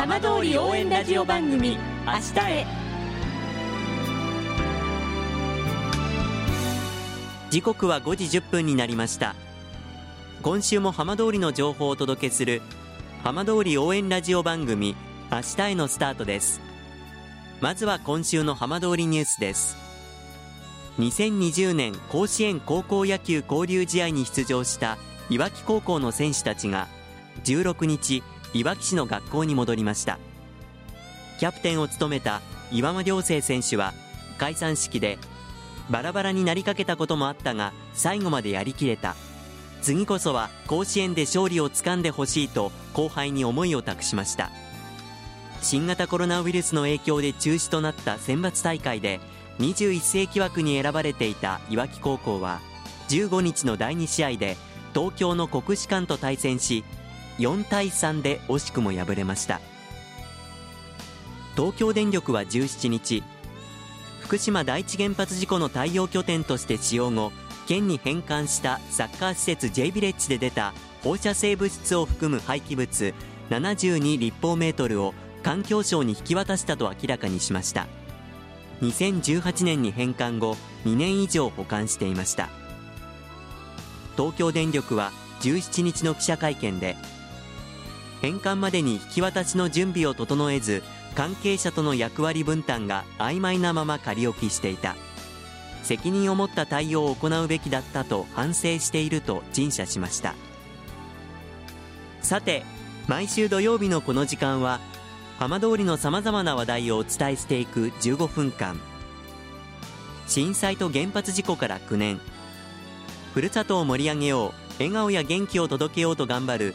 浜通り応援ラジオ番組「明日へ」時刻は5時1分になりました。今週も浜通りの情報をお届けする浜通り応援ラジオ番組明日へのスタートです。まずは今週の浜通りニュースです。2020年甲子園高校野球交流試合に出場したいわき高校の選手たちが16日いわき市の学校に戻りました。キャプテンを務めた岩間良生選手は解散式でバラバラになりかけたこともあったが最後までやりきれた。次こそは甲子園で勝利をつかんでほしいと後輩に思いを託しました。新型コロナウイルスの影響で中止となった選抜大会で21世紀枠に選ばれていたいわき高校は15日の第2試合で東京の国士舘と対戦し4対3で惜しくも敗れました。東京電力は17日福島第一原発事故の対応拠点として使用後県に返還したサッカー施設 J ビレッジで出た放射性物質を含む廃棄物72立方メートルを環境省に引き渡したと明らかにしました。2018年に返還後2年以上保管していました。東京電力は17日の記者会見で返還までに引き渡しの準備を整えず関係者との役割分担が曖昧なまま仮置きしていた。責任を持った対応を行うべきだったと反省していると陳謝しました。さて毎週土曜日のこの時間は浜通りのさまざまな話題をお伝えしていく15分間。震災と原発事故から9年。ふるさとを盛り上げよう笑顔や元気を届けようと頑張る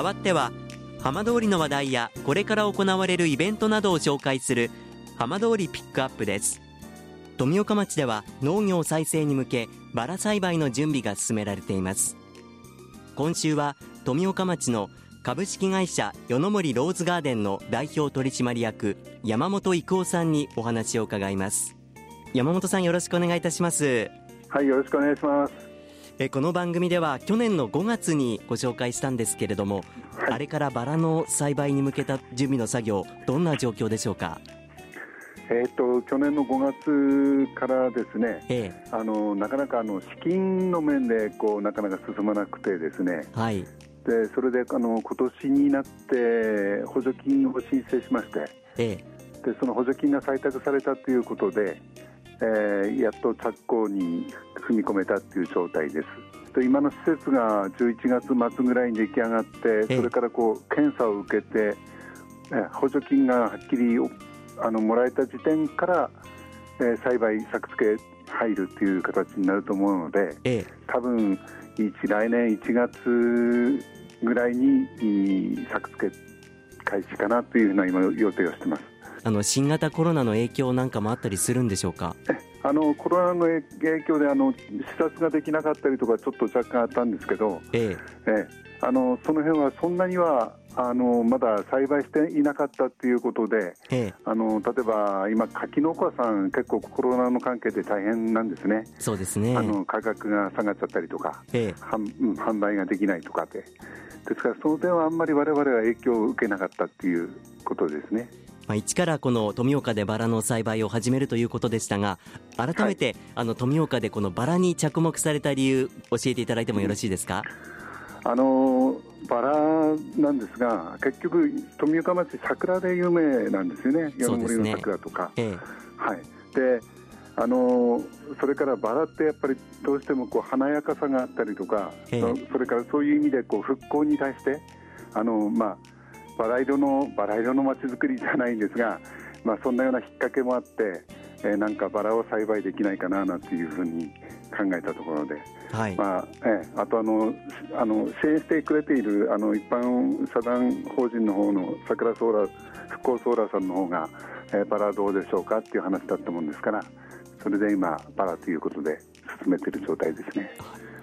代わっては浜通りの話題やこれから行われるイベントなどを紹介する浜通りピックアップです。富岡町では農業再生に向けバラ栽培の準備が進められています。今週は富岡町の株式会社与野森ローズガーデンの代表取締役山本郁夫さんにお話を伺います。山本さんよろしくお願いいたします。はいよろしくお願いします。えこの番組では去年の5月にご紹介したんですけれども、はい、あれからバラの栽培に向けた準備の作業どんな状況でしょうか？えーと、去年の5月からですね、ええ、あのなかなかあの資金の面でこうなかなか進まなくてですね、はい、でそれであの今年になって補助金を申請しまして、ええ、でその補助金が採択されたということで、えー、やっと着工に踏み込めたという状態です。今の施設が11月末ぐらいに出来上がって、それからこう検査を受けて、補助金がはっきりあのもらえた時点から、えー、栽培、作付け入るという形になると思うので、ええ、多分来年1月ぐらいに作付け開始かなというふうな今予定をしてます。あの新型コロナの影響なんかもあったりするんでしょうか？あのコロナの影響であの視察ができなかったりとかちょっと若干あったんですけど、ええ。えあのその辺はそんなにはあのまだ栽培していなかったということで、ええ、あの例えば今、柿農家さん、結構コロナの関係で大変なんですね、そうですね。あの価格が下がっちゃったりとか、ええ、販販売ができないとかで、ですからその点はあんまり我々は影響を受けなかったということですね。まあ、一からこの富岡でバラの栽培を始めるということでしたが改めて、はい、あの富岡でこのバラに着目された理由教えていただいてもよろしいですか、あのバラなんですが結局富岡町桜で有名なんですよね。山盛りの桜とか、ねええ、はい。であのそれからバラってやっぱりどうしてもこう華やかさがあったりとか、え、それからそういう意味でこう復興に対してあのまあバラ色のバラ色のまちづくりじゃないんですが、まあ、そんなような引っ掛けもあって、えー、なんかバラを栽培できないかななんていうふうに考えたところで、はい。まあえー、あとあのあの支援してくれているあの一般社団法人の方の桜ソーラー復興ソーラーさんの方が、えー、バラどうでしょうかっていう話だったもんですからそれで今バラということで進めている状態ですね。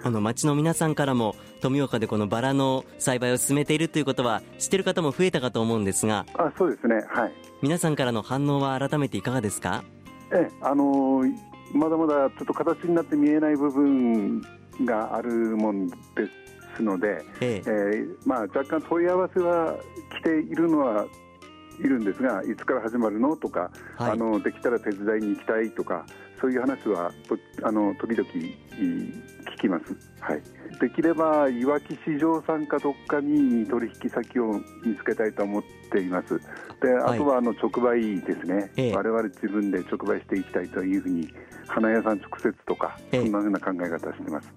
あの町の皆さんからも富岡でこのバラの栽培を進めているということは知ってる方も増えたかと思うんですがあそうですね。はい。皆さんからの反応は改めていかがですか？えあのー、まだまだちょっと形になって見えない部分があるもんですので、ええ。えー、まあ、若干問い合わせは来ているのはいるんですがいつから始まるのとか、はい、あのできたら手伝いに行きたいとかそういう話はあの時々聞きます、はい、できればいわき市場さんかどっかに取引先を見つけたいと思っています。であとはあの直売ですね、はい、我々自分で直売していきたいというふうに花屋さん直接とか、そんなふうな考え方してます。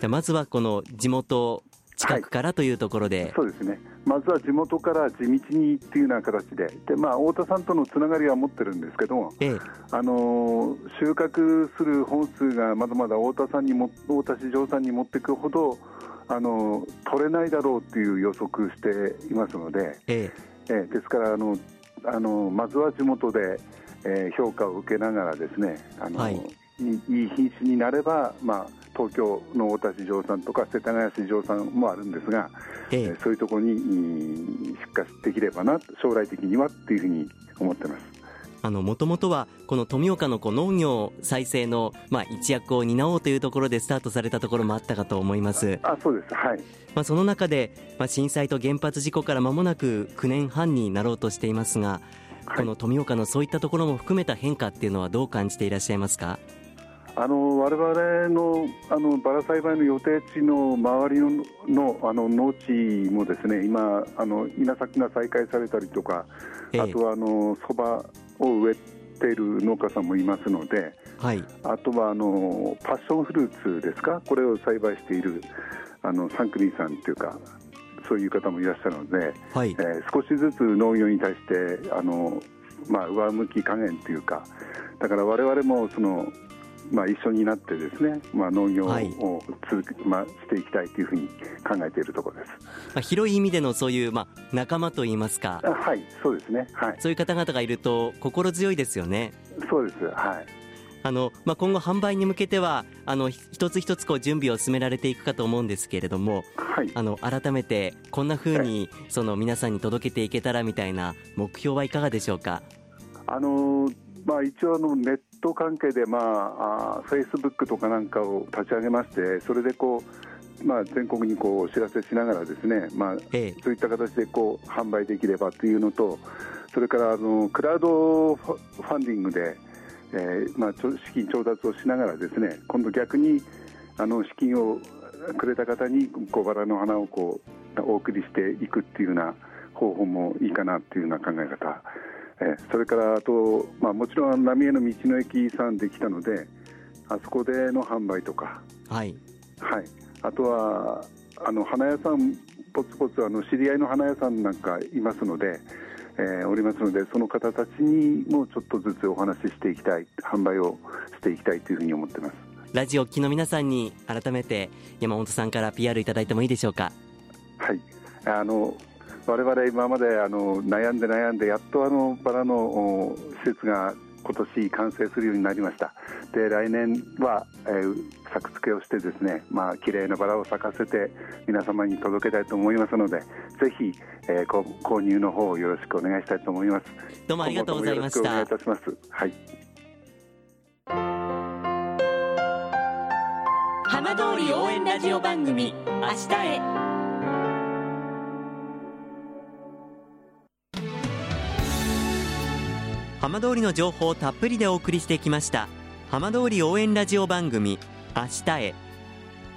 じゃまずはこの地元近くからというところで、はい、そうですね、まずは地元から地道にっていうような形で、でまあ、太田さんとのつながりは持ってるんですけども、ええ、あの収穫する本数がまだまだ太田さんにも太田市場さんに持っていくほど、あの取れないだろうっていう予測していますので、ええ。ですからあのあの、まずは地元で、えー、評価を受けながらですね、あの、はいいい品種になれば、まあ、東京の太田市場さんとか世田谷市場さんもあるんですが、ええそういうところに出荷できればな将来的にはっていうふうに思ってます。あの、もともとは、この富岡のこう農業再生の、まあ、一役を担おうというところでスタートされたところもあったかと思います。あ、そうです。はい。まあ、その中で、まあ、震災と原発事故から間もなく9年半になろうとしていますが、はい、この富岡のそういったところも含めた変化っていうのはどう感じていらっしゃいますか？あの我々のあのバラ栽培の予定地の周りののあの農地もですね今あの稲作が再開されたりとか、えあとはあのそばを植えている農家さんもいますので、はい、あとはあのパッションフルーツですか？これを栽培しているあのサンクリーさんというかそういう方もいらっしゃるので、はい、えー、少しずつ農業に対してあの、まあ、上向き加減というかだから我々もそのまあ、一緒になってですね、まあ、農業を続け、はい、まあ、していきたいというふうに考えているところです、まあ、広い意味でのそういう、まあ、仲間といいますか。はいそうですね、はい、そういう方々がいると心強いですよね。そうですはい。あのまあ、今後、販売に向けてはあの一つ一つこう準備を進められていくかと思うんですけれども、はい、あの改めてこんなふうにその皆さんに届けていけたらみたいな目標はいかがでしょうか？あのまあ、一応あのネット関係で、まあ、フェイスブックとかなんかを立ち上げましてそれでこう、まあ、全国にこうお知らせしながらですね、まあ、ええ、そういった形でこう販売できればというのとそれからあのクラウドファンディングで、えーまあ、資金調達をしながらですね今度逆にあの資金をくれた方に小バラの花をこうお送りしていくっていうような方法もいいかなっていうような考え方えそれからあと、まあ、もちろん浪江の道の駅さんできたのであそこでの販売とか、はい。はい、あとはあの花屋さんぽつぽつあの知り合いの花屋さんなんかいますので、えー、おりますのでその方たちにもちょっとずつお話ししていきたい販売をしていきたいというふうに思ってます。ラジオ機の皆さんに改めて山本さんから PR いただいてもいいでしょうか？はい。あの我々今まであの悩んで悩んでやっとあのバラの施設が今年完成するようになりました。で来年は、えー、作付けをしてですねまあ綺麗なバラを咲かせて皆様に届けたいと思いますのでぜひ、えー、購入の方をよろしくお願いしたいと思います。どうもありがとうございました。お願いいたします。はい。浜通り応援ラジオ番組明日へ浜通りの情報をたっぷりでお送りしてきました浜通り応援ラジオ番組明日へ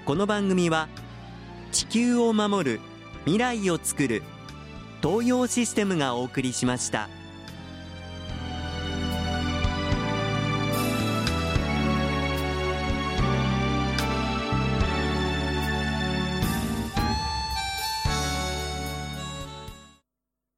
この番組は地球を守る未来をつくる東洋システムがお送りしました。